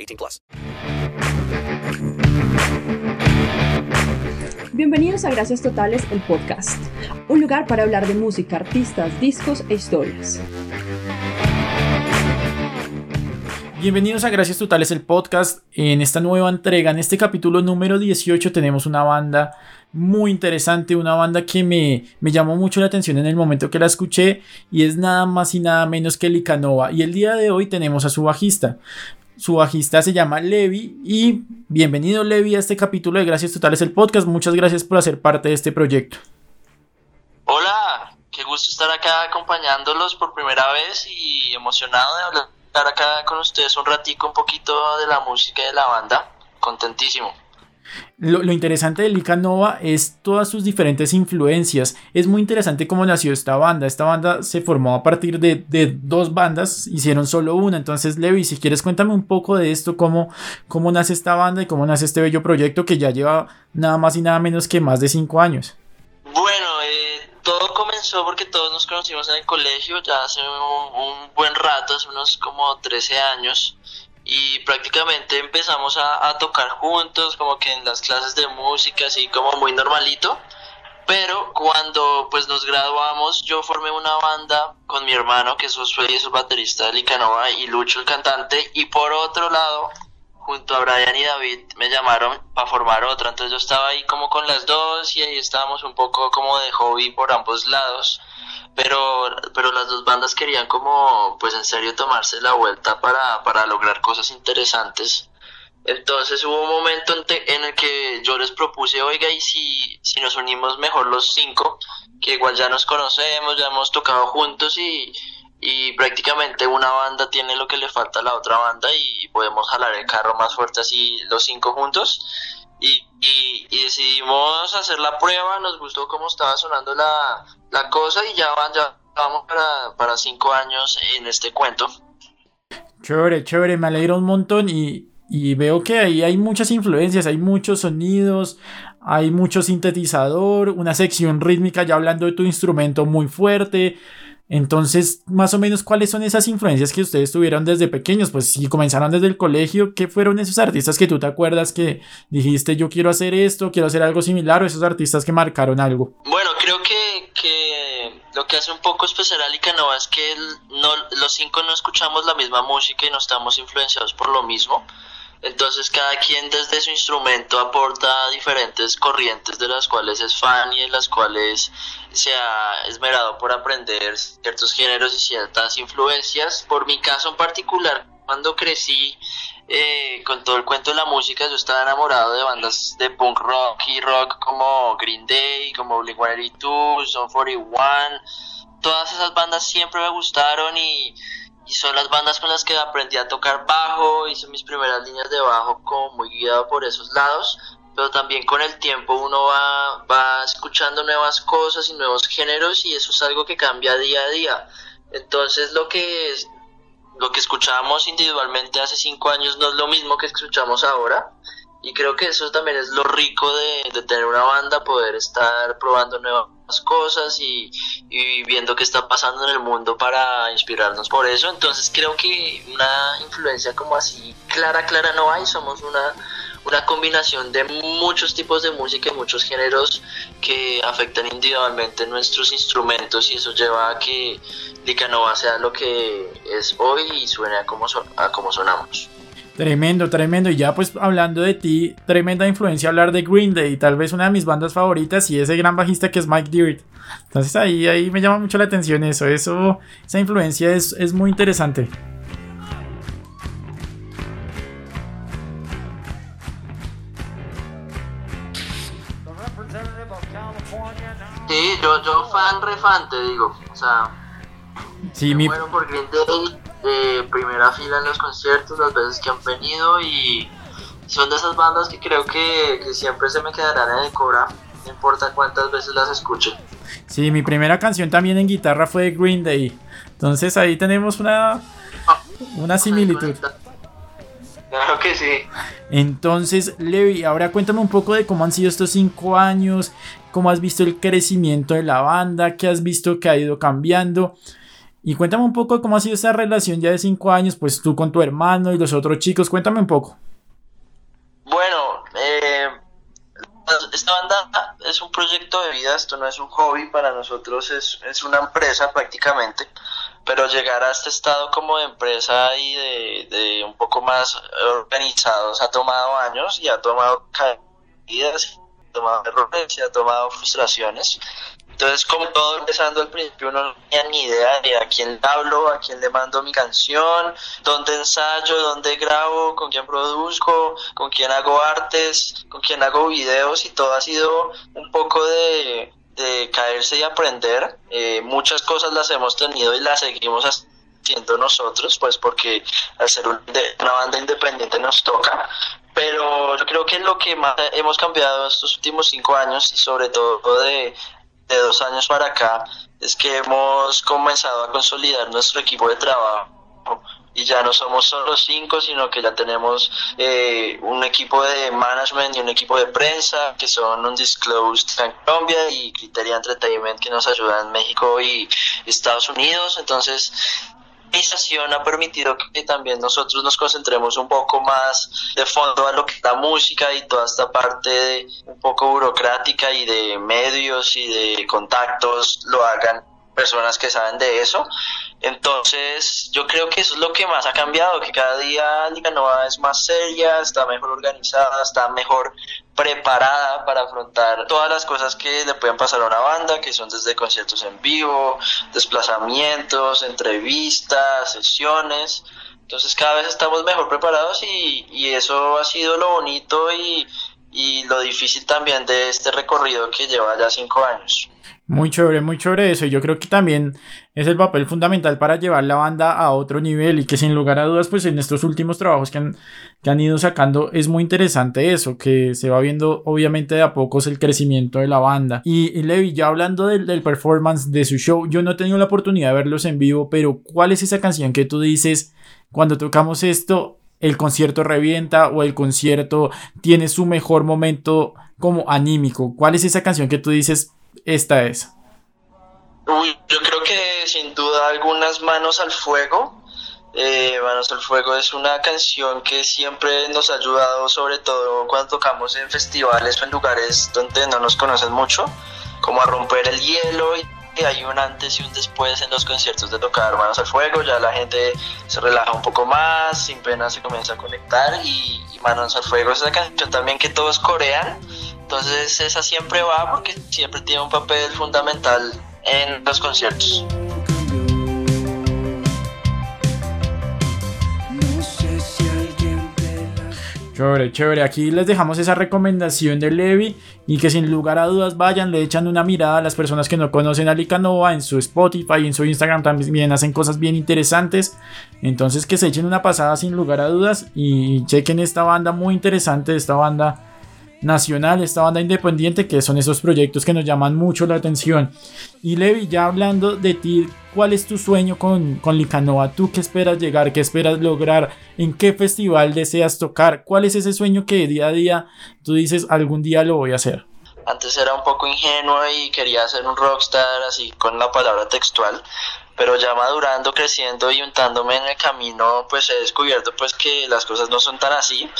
18 plus. Bienvenidos a Gracias Totales, el podcast. Un lugar para hablar de música, artistas, discos e historias. Bienvenidos a Gracias Totales, el podcast. En esta nueva entrega, en este capítulo número 18, tenemos una banda muy interesante, una banda que me, me llamó mucho la atención en el momento que la escuché y es nada más y nada menos que Licanova. Y el día de hoy tenemos a su bajista. Su bajista se llama Levi y bienvenido Levi a este capítulo de Gracias Totales, el podcast. Muchas gracias por hacer parte de este proyecto. Hola, qué gusto estar acá acompañándolos por primera vez y emocionado de hablar acá con ustedes un ratico, un poquito de la música y de la banda. Contentísimo. Lo, interesante de Lika Nova es todas sus diferentes influencias. Es muy interesante cómo nació esta banda. Esta banda se formó a partir de, de, dos bandas, hicieron solo una. Entonces, Levi, si quieres, cuéntame un poco de esto, cómo, cómo nace esta banda y cómo nace este bello proyecto que ya lleva nada más y nada menos que más de cinco años. Bueno, eh, todo comenzó porque todos nos conocimos en el colegio ya hace un, un buen rato, hace unos como 13 años y prácticamente empezamos a, tocar juntos, como que en las clases de música, así como muy normalito. Pero cuando pues nos graduamos, yo formé una banda con mi hermano, que soy su baterista de Licanova, y Lucho el cantante, y por otro lado, junto a Brian y David, me llamaron para formar otra. Entonces yo estaba ahí como con las dos y ahí estábamos un poco como de hobby por ambos lados pero, pero las dos bandas querían como, pues en serio, tomarse la vuelta para, para lograr cosas interesantes. Entonces hubo un momento en, en, el que yo les propuse, oiga, y si, si nos unimos mejor los cinco, que igual ya nos conocemos, ya hemos tocado juntos y, y prácticamente una banda tiene lo que le falta a la otra banda y podemos jalar el carro más fuerte así los cinco juntos. Y, y, decidimos hacer la prueba, nos gustó cómo estaba sonando la, la cosa y ya, van, ya vamos para, para cinco años en este cuento. Chévere, chévere, me alegra un montón y, y veo que ahí hay muchas influencias, hay muchos sonidos, hay mucho sintetizador, una sección rítmica ya hablando de tu instrumento muy fuerte. Entonces, más o menos, ¿cuáles son esas influencias que ustedes tuvieron desde pequeños? Pues si comenzaron desde el colegio, ¿qué fueron esos artistas que tú te acuerdas que dijiste yo quiero hacer esto, quiero hacer algo similar o esos artistas que marcaron algo? Bueno, creo que, que lo que hace un poco especial a Licanova es que no, los cinco no escuchamos la misma música y no estamos influenciados por lo mismo. Entonces cada quien desde su instrumento aporta diferentes corrientes de las cuales es fan y en las cuales se ha esmerado por aprender ciertos géneros y ciertas influencias. Por mi caso en particular, cuando crecí eh, con todo el cuento de la música, yo estaba enamorado de bandas de punk rock y rock como Green Day, como Blink-182, Zone 41. Todas esas bandas siempre me gustaron y y son las bandas con las que aprendí a tocar bajo, hice mis primeras líneas de bajo como muy guiado por esos lados, pero también con el tiempo uno va, va escuchando nuevas cosas y nuevos géneros y eso es algo que cambia día a día. Entonces lo que es, lo que escuchábamos individualmente hace cinco años no es lo mismo que escuchamos ahora y creo que eso también es lo rico de, de tener una banda, poder estar probando nuevas cosas y, y, viendo qué está pasando en el mundo para inspirarnos por eso. Entonces creo que una influencia como así clara, clara no hay, somos una, una combinación de muchos tipos de música y muchos géneros que afectan individualmente nuestros instrumentos y eso lleva a que Licanova sea lo que es hoy y suene a como, a como sonamos. Tremendo, tremendo. Y ya pues hablando de ti, tremenda influencia hablar de Green Day, tal vez una de mis bandas favoritas y ese gran bajista que es Mike Dirt. Entonces ahí, ahí me llama mucho la atención eso, eso esa influencia es, es muy interesante. Sí, yo, yo fan, re fan, te digo. O sea, Sí, me mi, por Green Day, de primera fila en los conciertos, las veces que han venido y son de esas bandas que creo que, que siempre se me quedarán en el cora, no importa cuántas veces las escuche. sí, mi primera canción también en guitarra fue de Green Day. Entonces ahí tenemos una, una similitud. Claro que sí. Entonces, Levi, ahora cuéntame un poco de cómo han sido estos cinco años, cómo has visto el crecimiento de la banda, qué has visto que ha ido cambiando. Y cuéntame un poco cómo ha sido esa relación ya de cinco años, pues tú con tu hermano y los otros chicos, cuéntame un poco. Bueno, eh, esta banda es un proyecto de vida, esto no es un hobby para nosotros, es, es una empresa prácticamente, pero llegar a este estado como de empresa y de, de un poco más organizados ha tomado años y ha tomado caídas, ha tomado errores y ha tomado frustraciones. Entonces, como todo empezando al principio, uno no tenía ni idea de a quién hablo, a quién le mando mi canción, dónde ensayo, dónde grabo, con quién produzco, con quién hago artes, con quién hago videos y todo ha sido un poco de, caerse y aprender. Eh, muchas cosas las hemos tenido y las seguimos haciendo nosotros, pues porque al ser una banda independiente nos toca. Pero yo creo que lo que más hemos cambiado estos últimos cinco años y sobre todo de, de dos años para acá es que hemos comenzado a consolidar nuestro equipo de trabajo y ya no somos solo cinco, sino que ya tenemos eh, un equipo de management y un equipo de prensa que son Undisclosed en Colombia y Criteria Entertainment que nos ayuda en México y Estados Unidos. Entonces, organización ha permitido que también nosotros nos concentremos un poco más de fondo a lo que es la música y toda esta parte de, un poco burocrática y de medios y de contactos lo hagan personas que saben de eso. Entonces, yo creo que eso es lo que más ha cambiado, que cada día Liga Nova es más seria, está mejor organizada, está mejor preparada para afrontar todas las cosas que le pueden pasar a una banda, que son desde conciertos en vivo, desplazamientos, entrevistas, sesiones. Entonces cada vez estamos mejor preparados y, y eso ha sido lo bonito y, y lo difícil también de este recorrido que lleva ya cinco años. Muy chévere, muy chévere eso. y Yo creo que también es el papel fundamental para llevar la banda a otro nivel y que sin lugar a dudas, pues en estos últimos trabajos que han, que han ido sacando es muy interesante eso, que se va viendo obviamente de a pocos el crecimiento de la banda. Y, Levi, ya hablando del, del performance de su show, yo no he tenido la oportunidad de verlos en vivo, pero ¿cuál es esa canción que tú dices cuando tocamos esto? El concierto revienta o el concierto tiene su mejor momento como anímico. ¿Cuál es esa canción que tú dices? Esta es. Uy, yo creo que sin duda algunas manos al fuego. Eh, manos al fuego es una canción que siempre nos ha ayudado, sobre todo cuando tocamos en festivales o en lugares donde no nos conocen mucho, como a romper el hielo y hay un antes y un después en los conciertos de tocar Manos al Fuego, ya la gente se relaja un poco más, sin pena se comienza a conectar y, Manos al Fuego es esa canción también que todos corean, entonces esa siempre va porque siempre tiene un papel fundamental en los conciertos. Chévere, chévere. Aquí les dejamos esa recomendación de Levi y que sin lugar a dudas vayan, le echan una mirada a las personas que no conocen a Licanova en su Spotify y en su Instagram también hacen cosas bien interesantes. Entonces que se echen una pasada sin lugar a dudas y chequen esta banda muy interesante, esta banda nacional, esta banda independiente, que son esos proyectos que nos llaman mucho la atención. Y Levi, ya hablando de ti, ¿cuál es tu sueño con, con Licanova? ¿Tú qué esperas llegar? ¿Qué esperas lograr? ¿En qué festival deseas tocar? ¿Cuál es ese sueño que día a día tú dices algún día lo voy a hacer? Antes era un poco ingenuo y quería ser un rockstar así con la palabra textual, pero ya madurando, creciendo y untándome en el camino, pues he descubierto pues que las cosas no son tan así,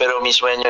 pero mi sueño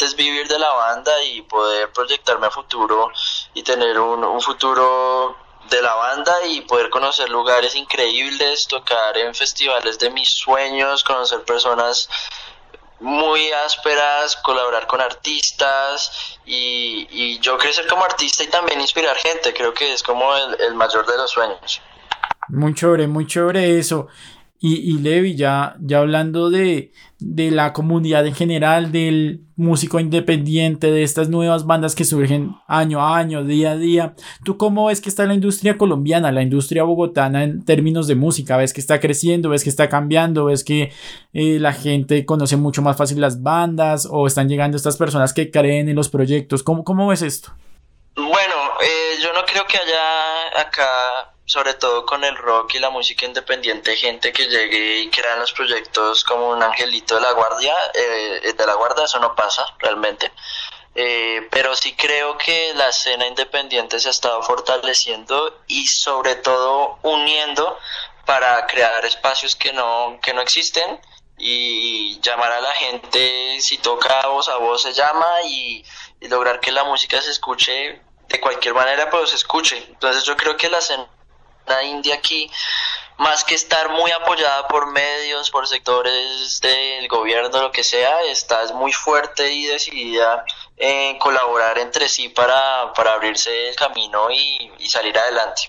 es vivir de la banda y poder proyectarme a futuro y tener un, un futuro de la banda y poder conocer lugares increíbles, tocar en festivales de mis sueños, conocer personas muy ásperas, colaborar con artistas y, y yo crecer como artista y también inspirar gente, creo que es como el, el mayor de los sueños. Muy chévere, muy chévere eso. Y, Levi, ya, ya hablando de, de la comunidad en general, del músico independiente, de estas nuevas bandas que surgen año a año, día a día, ¿tú cómo ves que está la industria colombiana, la industria bogotana en términos de música? ¿Ves que está creciendo? ¿Ves que está cambiando? ¿Ves que eh, la gente conoce mucho más fácil las bandas? ¿O están llegando estas personas que creen en los proyectos? ¿Cómo, cómo ves esto? Bueno, eh, yo no creo que haya acá sobre todo con el rock y la música independiente, gente que llegue y crean los proyectos como un angelito de la guardia, eh, de la guardia, eso no pasa realmente. Eh, pero sí creo que la escena independiente se ha estado fortaleciendo y sobre todo uniendo para crear espacios que no, que no existen y llamar a la gente, si toca voz a voz se llama y, lograr que la música se escuche de cualquier manera, pero se escuche. Entonces yo creo que la escena India aquí, más que estar muy apoyada por medios, por sectores del gobierno, lo que sea, está es muy fuerte y decidida en colaborar entre sí para, para abrirse el camino y, y salir adelante.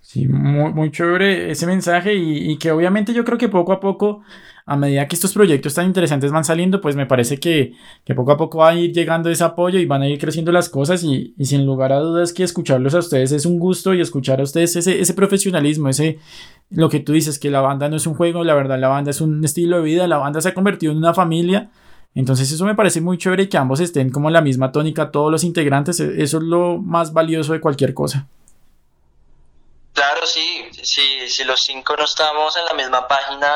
Sí, muy, muy chévere ese mensaje y, y, que obviamente yo creo que poco a poco, a medida que estos proyectos tan interesantes van saliendo, pues me parece que, que poco a poco va a ir llegando ese apoyo y van a ir creciendo las cosas y, y, sin lugar a dudas que escucharlos a ustedes es un gusto y escuchar a ustedes ese, ese profesionalismo, ese, lo que tú dices, que la banda no es un juego, la verdad la banda es un estilo de vida, la banda se ha convertido en una familia. Entonces eso me parece muy chévere que ambos estén como en la misma tónica, todos los integrantes, eso es lo más valioso de cualquier cosa. Claro, sí, sí, si los cinco no estamos en la misma página,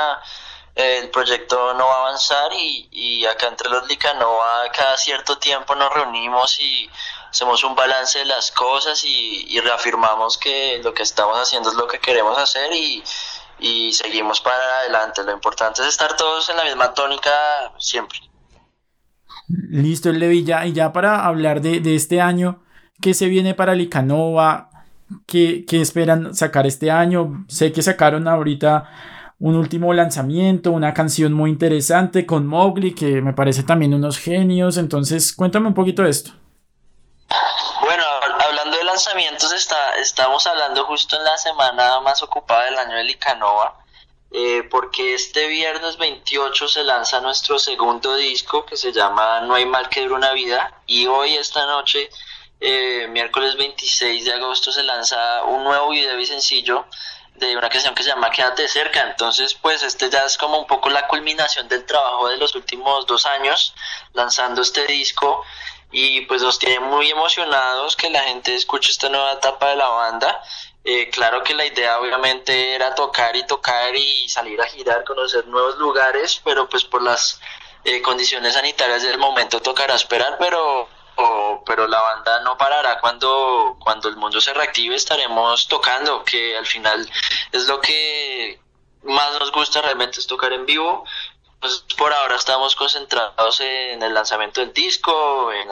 el proyecto no va a avanzar y, y acá entre los Licanova cada cierto tiempo nos reunimos y hacemos un balance de las cosas y, y reafirmamos que lo que estamos haciendo es lo que queremos hacer y, y seguimos para adelante. Lo importante es estar todos en la misma tónica siempre. Listo, Levi, ya, y ya para hablar de, de este año, ¿qué se viene para Licanova? ¿Qué, ¿Qué, esperan sacar este año? Sé que sacaron ahorita un último lanzamiento, una canción muy interesante con Mowgli, que me parece también unos genios. Entonces, cuéntame un poquito de esto. Bueno, hablando de lanzamientos, está, estamos hablando justo en la semana más ocupada del año de Licanova. Eh, porque este viernes 28 se lanza nuestro segundo disco que se llama No hay mal que dure una vida y hoy esta noche eh, miércoles 26 de agosto se lanza un nuevo video y sencillo de una canción que se llama Quédate cerca. Entonces, pues este ya es como un poco la culminación del trabajo de los últimos dos años lanzando este disco y pues nos tiene muy emocionados que la gente escuche esta nueva etapa de la banda. Eh, claro que la idea obviamente era tocar y tocar y salir a girar, conocer nuevos lugares, pero pues por las eh, condiciones sanitarias del momento tocará esperar, pero pero la banda no parará cuando, cuando el mundo se reactive, estaremos tocando, que al final es lo que más nos gusta realmente tocar en vivo. Pues por ahora estamos concentrados en el lanzamiento del disco, en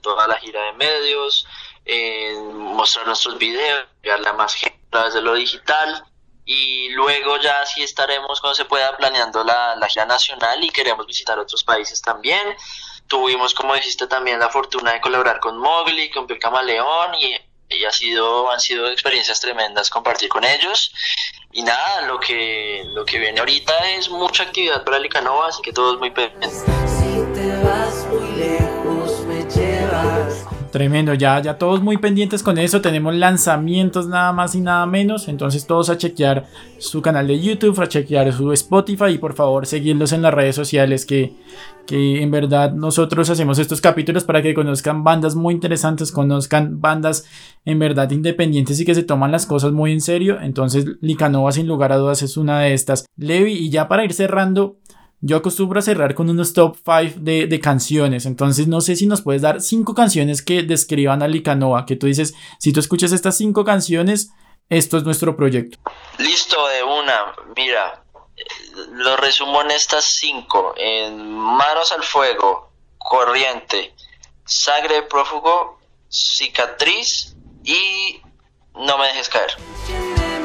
toda la gira de medios, en mostrar nuestros videos, llegarle a más gente a través de lo digital y luego ya sí estaremos cuando se pueda planeando la, la gira nacional y queremos visitar otros países también tuvimos, como dijiste, también la fortuna de colaborar con Mowgli, con Piel Camaleón y, y, ha sido, han sido experiencias tremendas compartir con ellos. Y nada, lo que, lo que viene ahorita es mucha actividad para Licanova, así que todos muy pendientes. Tremendo, ya, ya todos muy pendientes con eso. Tenemos lanzamientos nada más y nada menos. Entonces todos a chequear su canal de YouTube, a chequear su Spotify y por favor seguirlos en las redes sociales que, que en verdad nosotros hacemos estos capítulos para que conozcan bandas muy interesantes, conozcan bandas en verdad independientes y que se toman las cosas muy en serio. Entonces Licanova sin lugar a dudas es una de estas. Levi, y ya para ir cerrando, yo acostumbro a cerrar con unos top 5 de, de, canciones. Entonces, no sé si nos puedes dar 5 canciones que describan a Licanova. Que tú dices, si tú escuchas estas 5 canciones, esto es nuestro proyecto. Listo, de una. Mira, lo resumo en estas 5: en Manos al Fuego, Corriente, Sangre de Prófugo, Cicatriz y No me dejes caer.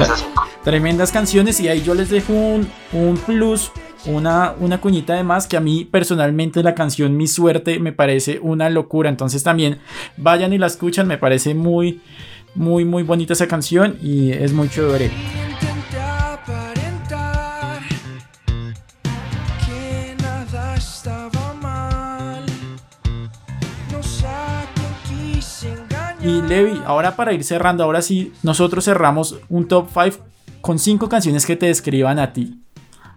Esas cinco. Tremendas canciones y ahí yo les dejo un, un plus, una, una cuñita de más que a mí personalmente la canción Mi Suerte me parece una locura. Entonces también vayan y la escuchan, me parece muy, muy, muy bonita esa canción y es muy chévere. Levi, ahora para ir cerrando, ahora sí, nosotros cerramos un top 5 con 5 canciones que te describan a ti.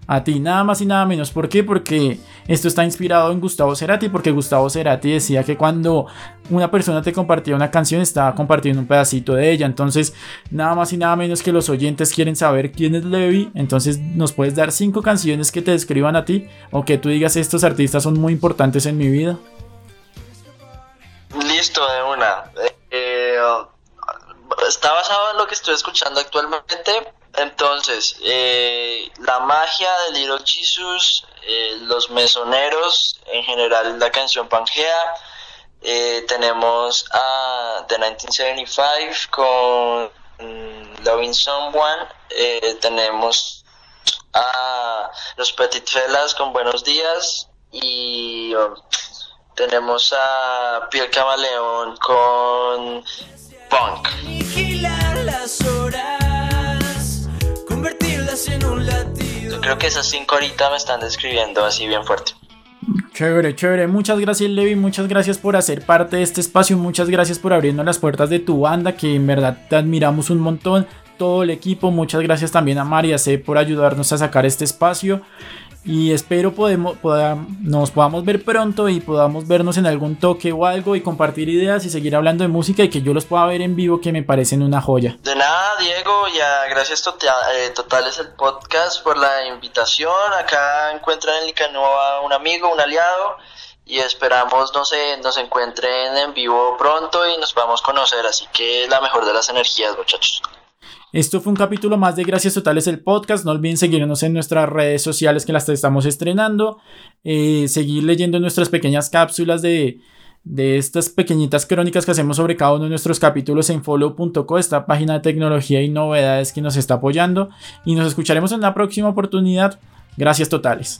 A ti, nada más y nada menos. ¿Por qué? Porque esto está inspirado en Gustavo Cerati, porque Gustavo Cerati decía que cuando una persona te compartía una canción, estaba compartiendo un pedacito de ella. Entonces, nada más y nada menos que los oyentes quieren saber quién es Levi. Entonces, nos puedes dar 5 canciones que te describan a ti, o que tú digas, estos artistas son muy importantes en mi vida. Listo, de una. Está basado en lo que estoy escuchando actualmente. Entonces, eh, la magia de Little Jesus, eh, los mesoneros, en general la canción Pangea. Eh, tenemos a The 1975 con mm, Loving Someone. Eh, tenemos a los Petit Felas con Buenos Días. Y um, tenemos a Pierre Camaleón con Punk. Yo creo que esas cinco ahorita me están describiendo así bien fuerte. Chévere, chévere. Muchas gracias, Levi. Muchas gracias por hacer parte de este espacio. Muchas gracias por abrirnos las puertas de tu banda, que en verdad te admiramos un montón. Todo el equipo. Muchas gracias también a María C por ayudarnos a sacar este espacio. Y espero podemos, podam- nos podamos ver pronto y podamos vernos en algún toque o algo y compartir ideas y seguir hablando de música y que yo los pueda ver en vivo que me parecen una joya. De nada, Diego, ya gracias tota- eh, totales el podcast por la invitación. Acá encuentran en Licanova un amigo, un aliado y esperamos no sé, nos encuentren en vivo pronto y nos podamos conocer. Así que la mejor de las energías, muchachos. Esto fue un capítulo más de Gracias Totales el podcast. No olviden seguirnos en nuestras redes sociales que las estamos estrenando. Eh, seguir leyendo nuestras pequeñas cápsulas de, de estas pequeñitas crónicas que hacemos sobre cada uno de nuestros capítulos en follow.co, esta página de tecnología y novedades que nos está apoyando. Y nos escucharemos en la próxima oportunidad. Gracias totales.